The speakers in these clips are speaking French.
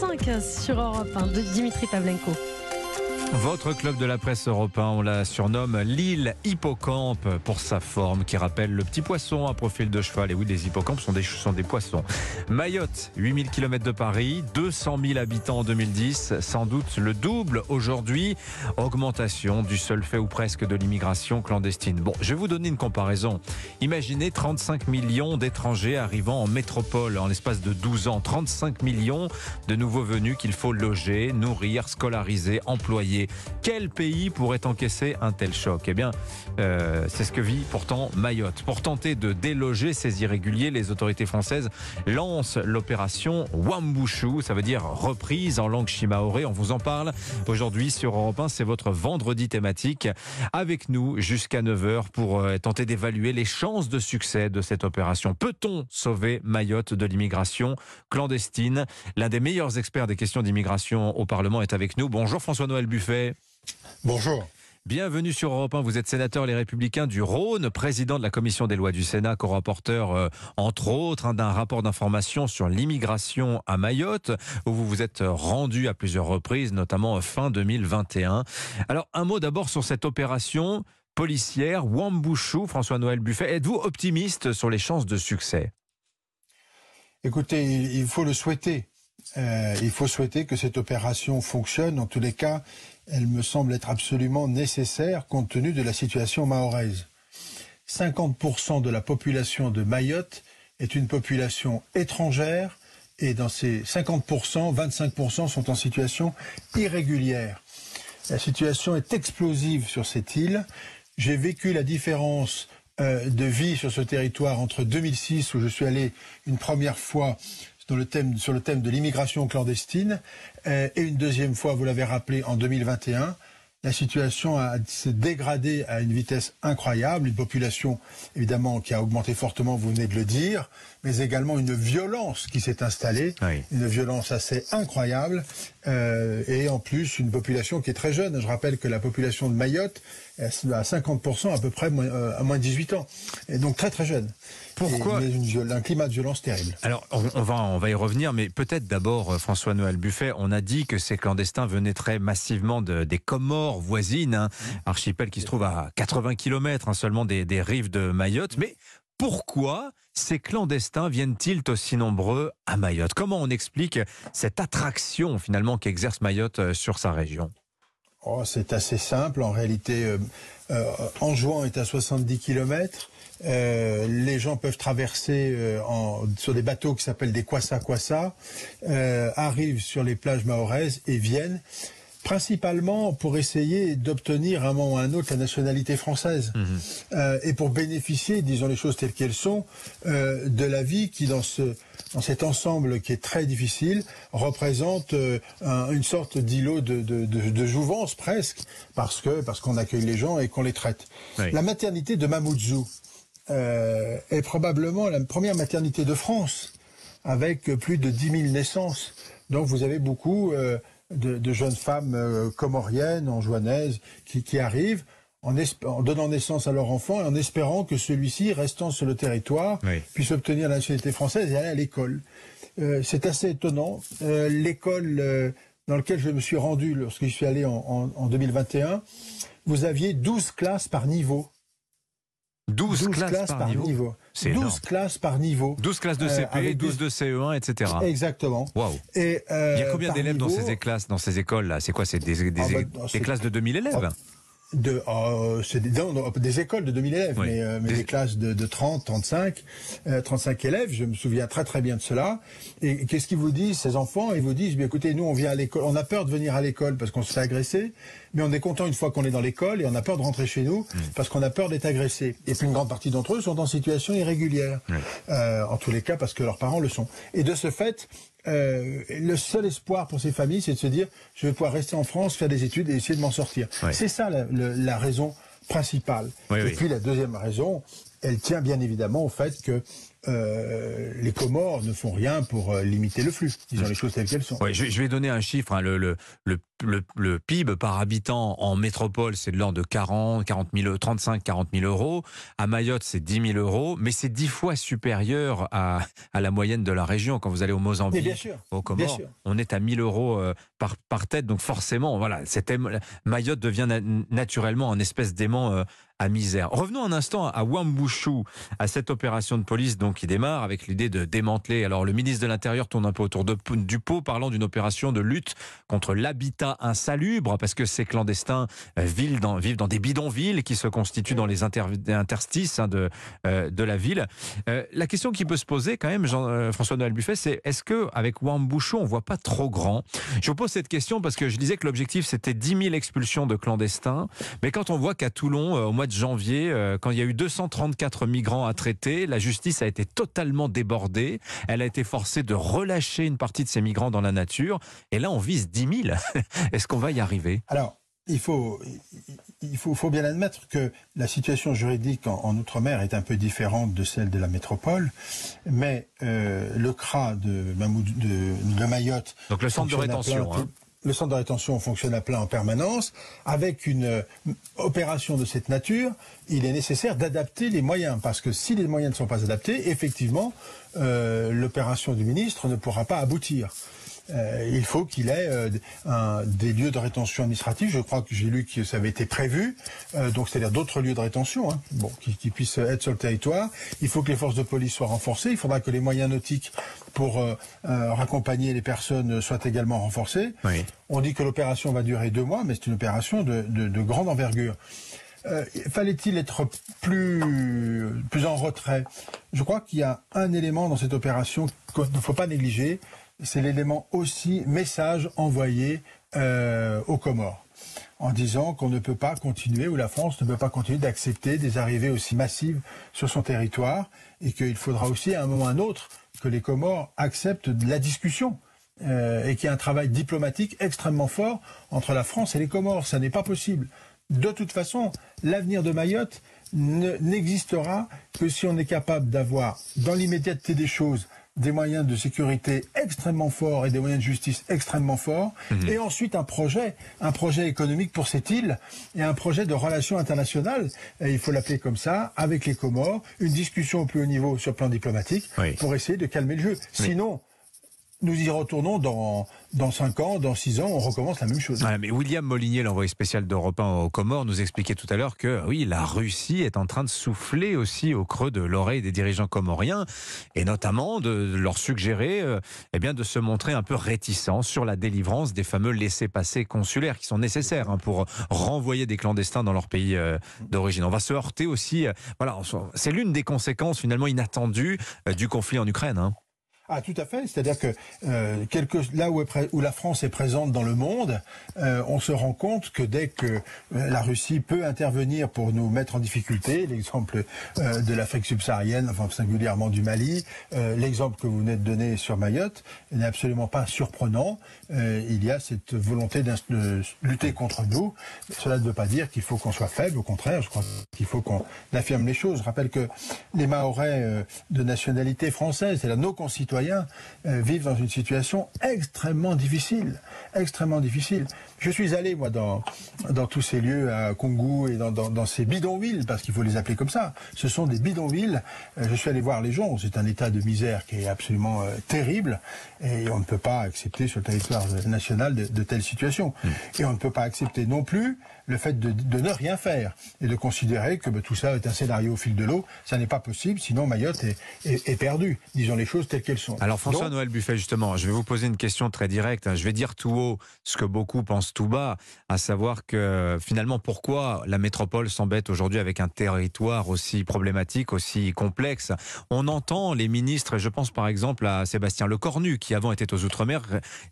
8h35 sur Europe 1 de Dimitri Pavlenko. Votre club de la presse européen, on la surnomme l'île hippocampe pour sa forme qui rappelle le petit poisson à profil de cheval. Et oui, les hippocampes sont des, sont des poissons. Mayotte, 8000 km de Paris, 200 000 habitants en 2010, sans doute le double aujourd'hui. Augmentation du seul fait ou presque de l'immigration clandestine. Bon, je vais vous donner une comparaison. Imaginez 35 millions d'étrangers arrivant en métropole en l'espace de 12 ans. 35 millions de nouveaux venus qu'il faut loger, nourrir, scolariser, employer. Quel pays pourrait encaisser un tel choc? Eh bien, euh, c'est ce que vit pourtant Mayotte. Pour tenter de déloger ces irréguliers, les autorités françaises lancent l'opération Wambushu, ça veut dire reprise en langue shimaoré. On vous en parle aujourd'hui sur Europe 1. C'est votre vendredi thématique. Avec nous jusqu'à 9h pour euh, tenter d'évaluer les chances de succès de cette opération. Peut-on sauver Mayotte de l'immigration clandestine? L'un des meilleurs experts des questions d'immigration au Parlement est avec nous. Bonjour François-Noël Buffet. Bonjour. Bienvenue sur Europe 1. Vous êtes sénateur Les Républicains du Rhône, président de la commission des lois du Sénat, co-rapporteur, euh, entre autres, hein, d'un rapport d'information sur l'immigration à Mayotte, où vous vous êtes rendu à plusieurs reprises, notamment fin 2021. Alors, un mot d'abord sur cette opération policière Wambushu, François-Noël Buffet. Êtes-vous optimiste sur les chances de succès? Écoutez, il faut le souhaiter. Euh, il faut souhaiter que cette opération fonctionne. En tous les cas, elle me semble être absolument nécessaire compte tenu de la situation mahoraise. 50% de la population de Mayotte est une population étrangère et dans ces 50%, 25% sont en situation irrégulière. La situation est explosive sur cette île. J'ai vécu la différence euh, de vie sur ce territoire entre 2006 où je suis allé une première fois le thème, sur le thème de l'immigration clandestine. Euh, et une deuxième fois, vous l'avez rappelé, en 2021, la situation a s'est dégradée à une vitesse incroyable, une population évidemment qui a augmenté fortement, vous venez de le dire, mais également une violence qui s'est installée, une violence assez incroyable, euh, et en plus une population qui est très jeune. Je rappelle que la population de Mayotte est à 50% à peu près euh, à moins de 18 ans, et donc très très jeune. Pourquoi une, Un climat de violence terrible. Alors, on, va, on va y revenir, mais peut-être d'abord, euh, François-Noël Buffet, on a dit que ces clandestins venaient très massivement de, des Comores voisines, hein, archipel qui se trouve à 80 km hein, seulement des, des rives de Mayotte. Mais pourquoi ces clandestins viennent-ils aussi nombreux à Mayotte? Comment on explique cette attraction finalement qu'exerce Mayotte euh, sur sa région? Oh, C'est assez simple. En réalité, euh, euh, Anjouan est à 70 km. Euh, les gens peuvent traverser euh, en, sur des bateaux qui s'appellent des kwasa kwasa, euh, arrivent sur les plages mahoraises et viennent principalement pour essayer d'obtenir un moment ou un autre la nationalité française mhm. euh, et pour bénéficier, disons les choses telles qu'elles sont, euh, de la vie qui dans ce dans cet ensemble qui est très difficile représente euh, une sorte d'îlot de, de, de, de, jouvence presque parce que parce qu'on accueille les gens et qu'on les traite. La maternité de Mamoudzou euh, est probablement la première maternité de France avec plus de 10 000 naissances. Donc vous avez beaucoup euh, de, jeunes femmes euh, comoriennes, anjouanaises, qui, qui arrivent en, en, donnant naissance à leur enfant et en espérant que celui-ci, restant sur le territoire, puisse obtenir la nationalité française et aller à l'école. C'est assez étonnant. L'école dans laquelle je me suis rendu lorsque je suis allé en, en 2021, vous aviez 12 classes par niveau. 12, classes, par, niveau. 12 classes par niveau. 12 classes de CP, 12 de CE1, etc. Exactement. Et, euh, Il y a combien d'élèves dans ces classes, dans ces écoles là? C'est quoi C'est des, des, ah bah, des classes de 2000 élèves? De, c'est des, des, écoles de 2000 élèves, mais, euh, mais des... classes de, de 30, 35, euh, 35 élèves. Je me souviens très très bien de cela. Et, qu'est-ce qu'ils vous disent, ces enfants? Ils vous disent, bien écoutez, nous on vient à l'école, on a peur de venir à l'école parce qu'on se fait agresser, mais on est content une fois qu'on est dans l'école et on a peur de rentrer chez nous parce qu'on a peur d'être agressé. Et puis une grande partie d'entre eux sont en situation irrégulière, euh, en tous les cas parce que leurs parents le sont. Et de ce fait, euh, le seul espoir pour ces familles, c'est de se dire, je vais pouvoir rester en France, faire des études et essayer de m'en sortir. C'est ça la, la, raison principale. et puis la deuxième raison, elle tient bien évidemment au fait que euh, les Comores ne font rien pour euh, limiter le flux. Disons les choses telles qu'elles sont. je, vais donner un chiffre. Hein. le, le, le, PIB par habitant en métropole, c'est de l'ordre de 40, 40 000, 35, 40 000 euros. À Mayotte, c'est 10 000 euros, mais c'est 10 fois supérieur à, à, la moyenne de la région. Quand vous allez au Mozambique, au Comores, on est à 1000 euros euh, par, par tête. Donc forcément, voilà, Mayotte devient naturellement un espèce d'aimant euh, à misère. Revenons un instant à Wambushu, à cette opération de police donc qui démarre avec l'idée de démanteler. Alors le ministre de l'Intérieur tourne un peu autour de, du pot, parlant d'une opération de lutte contre l'habitat insalubre, parce que ces clandestins euh, vivent dans, vivent dans des bidonvilles qui se constituent dans les interstices hein, de, euh, de la ville. Euh, la question qui peut se poser quand même, François-Noël Buffet, c'est est-ce que avec Wambushu on voit pas trop grand? Je vous pose cette question parce que je disais que l'objectif c'était 10 000 expulsions de clandestins, mais quand on voit qu'à Toulon, au mois de janvier, quand il y a eu 234 migrants à traiter, la justice a été totalement débordée. Elle a été forcée de relâcher une partie de ces migrants dans la nature. Et là, on vise 10 000. Est-ce qu'on va y arriver? Alors, il faut, il faut, faut, bien admettre que la situation juridique en, Outre-mer est un peu différente de celle de la métropole, mais euh, le CRA de, de, de, Mayotte... Donc le centre de rétention le centre de rétention fonctionne à plein en permanence. Avec une euh, opération de cette nature, il est nécessaire d'adapter les moyens, parce que si les moyens ne sont pas adaptés, effectivement, euh, l'opération du ministre ne pourra pas aboutir. Euh, il faut qu'il ait euh, un, des lieux de rétention administrative. Je crois que j'ai lu que ça avait été prévu, euh, donc c'est-à-dire d'autres lieux de rétention, hein, bon, qui, qui, puissent être sur le territoire. Il faut que les forces de police soient renforcées. Il faudra que les moyens nautiques pour raccompagner les personnes soient également renforcés. Oui. On dit que l'opération va durer deux mois, mais c'est une opération de, de, de grande envergure. Euh, Fallait-il être plus, plus en retrait? Je crois qu'il y a un élément dans cette opération qu'il ne faut pas négliger, c'est l'élément aussi message envoyé euh, aux Comores en disant qu'on ne peut pas continuer, ou la France ne peut pas continuer d'accepter des arrivées aussi massives sur son territoire, et qu'il faudra aussi à un moment ou à un autre que les Comores acceptent la discussion. Euh, et qu'il y ait un travail diplomatique extrêmement fort entre la France et les Comores. Ça n'est pas possible. De toute façon, l'avenir de Mayotte n'existera que si on est capable d'avoir, dans l'immédiateté des choses, des moyens de sécurité extrêmement forts et des moyens de justice extrêmement forts, mhm. et ensuite un projet, un projet économique pour cette île et un projet de relations internationales, et il faut l'appeler comme ça, avec les Comores, une discussion au plus haut niveau sur le plan diplomatique pour essayer de calmer le jeu. Sinon, nous y retournons dans, dans 5 ans, dans 6 ans, on recommence la même chose. mais William Molinier, l'envoyé spécial d'Europe 1 aux Comores, nous expliquait tout à l'heure que oui, la Russie est en train de souffler aussi au creux de l'oreille des dirigeants comoriens, et notamment de leur suggérer euh, eh bien, de se montrer un peu réticents sur la délivrance des fameux laissés-passer consulaires qui sont nécessaires hein, pour renvoyer des clandestins dans leur pays euh, d'origine. On va se heurter aussi, euh, voilà, c'est l'une des conséquences finalement inattendues du conflit en Ukraine. Hein. Ah, tout à fait. C'est-à-dire que euh, là où, la France est présente dans le monde, euh, on se rend compte que dès que euh, la Russie peut intervenir pour nous mettre en difficulté, l'exemple de l'Afrique subsaharienne, enfin singulièrement du Mali, l'exemple que vous venez de donner sur Mayotte n'est absolument pas surprenant. il y a cette volonté de lutter contre nous. Cela ne veut pas dire qu'il faut qu'on soit faible. Au contraire, je crois qu'il faut qu'on affirme les choses. Je rappelle que les Mahorais de nationalité française, c'est-à-dire nos concitoyens euh, vivent dans une situation extrêmement difficile, extrêmement difficile. Je suis allé, moi, dans, dans tous ces lieux à Congo et dans, dans, ces bidonvilles, parce qu'il faut les appeler comme ça. Ce sont des bidonvilles. Euh, je suis allé voir les gens. C'est un état de misère qui est absolument euh, terrible. Et on ne peut pas accepter sur le territoire national de, telles situations. Hmm. Et on ne peut pas accepter non plus le fait de, de ne rien faire et de considérer que bah, tout ça est un scénario au fil de l'eau. Ça n'est pas possible, sinon Mayotte est, est, est perdue. Disons les choses telles qu'elles alors François-Noël Buffet, justement, je vais vous poser une question très directe. Je vais dire tout haut ce que beaucoup pensent tout bas, à savoir que finalement pourquoi la métropole s'embête aujourd'hui avec un territoire aussi problématique, aussi complexe? On entend les ministres, et je pense par exemple à Sébastien Lecornu, qui avant était aux Outre-mer,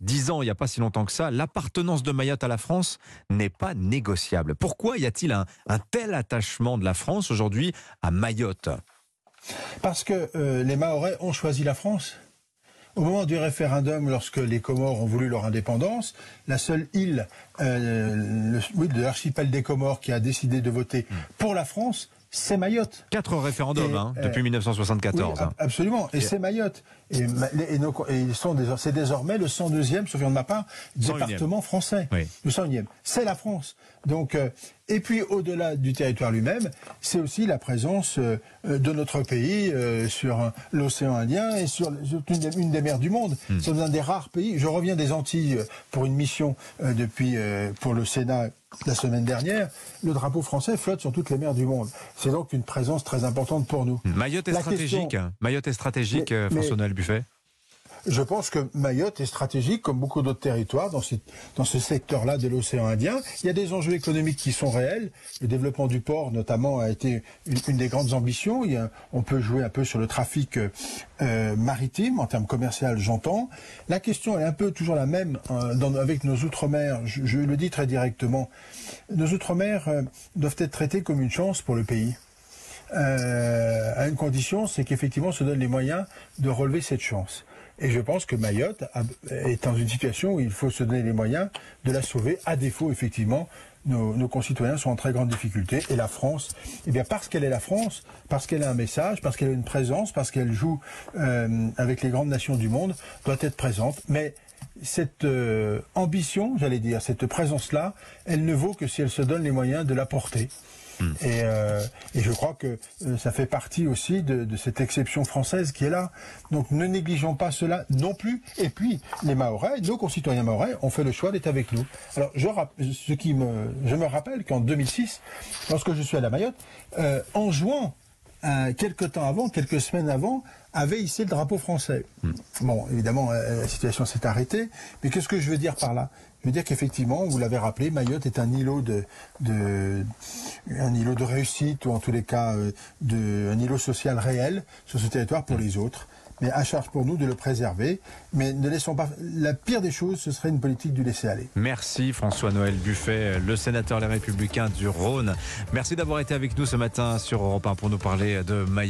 disant il n'y a pas si longtemps que ça, l'appartenance de Mayotte à la France n'est pas négociable. Pourquoi y a-t-il un, tel attachement de la France aujourd'hui à Mayotte? Parce que euh, les Mahorais ont choisi la France. Au moment du référendum, lorsque les Comores ont voulu leur indépendance, la seule île euh, de l'archipel des Comores qui a décidé de voter hmm. pour la France, c'est Mayotte. Quatre référendums hein, depuis 1974. Euh, absolument, et c'est Mayotte. Et, ils sont c'est désormais le 102e, sauf de ma part, département français. Le 101e. C'est la France. Donc, euh, et puis au-delà du territoire lui-même, c'est aussi la présence euh, de notre pays euh, sur l'océan Indien et sur, une, des, mers du monde. Hmm. C'est un des rares pays. Je reviens des Antilles pour une mission depuis pour le Sénat la semaine dernière. Le drapeau français flotte sur toutes les mers du monde. C'est donc une présence très importante pour nous. Mayotte est stratégique. Mayotte est stratégique, François-Noël Buffet. Je pense que Mayotte est stratégique, comme beaucoup d'autres territoires, dans ce, secteur-là de l'océan Indien. Il y a des enjeux économiques qui sont réels. Le développement du port, notamment, a été une, des grandes ambitions. On peut jouer un peu sur le trafic euh, maritime, en termes commerciaux, j'entends. La question est un peu toujours la même dans, avec nos outre-mer. Je, je, le dis très directement. Nos outre-mer euh, doivent être traités comme une chance pour le pays. Euh, à une condition, c'est qu'effectivement, on se donne les moyens de relever cette chance. Et je pense que Mayotte est dans une situation où il faut se donner les moyens de la sauver. À défaut, effectivement, nos, concitoyens sont en très grande difficulté. Et la France, eh bien, parce qu'elle est la France, parce qu'elle a un message, parce qu'elle a une présence, parce qu'elle joue euh, avec les grandes nations du monde, doit être présente. Mais cette euh, ambition, j'allais dire, cette présence-là, elle ne vaut que si elle se donne les moyens de la porter. Hmm. Euh, et, je crois que euh, ça fait partie aussi de, cette exception française qui est là. Donc ne négligeons pas cela non plus. Et puis les Mahorais, nos concitoyens Mahorais, ont fait le choix d'être avec nous. Alors je, me, rappelle qu'en 2006, lorsque je suis à la Mayotte, euh, en juin, quelques temps avant, quelques semaines avant, avait hissé le drapeau français. Hmm. Bon, évidemment, la situation s'est arrêtée. Mais qu'est-ce que je veux dire par là? Je veux dire qu'effectivement, vous l'avez rappelé, Mayotte est un îlot de, de, un îlot de réussite ou en tous les cas euh, de, un îlot social réel sur ce territoire pour les autres. Mais à charge pour nous de le préserver. Mais ne laissons pas. La pire des choses, ce serait une politique du laisser aller. Merci François-Noël Buffet, le sénateur Les Républicains du Rhône. Merci d'avoir été avec nous ce matin sur Europe 1 pour nous parler de Mayotte.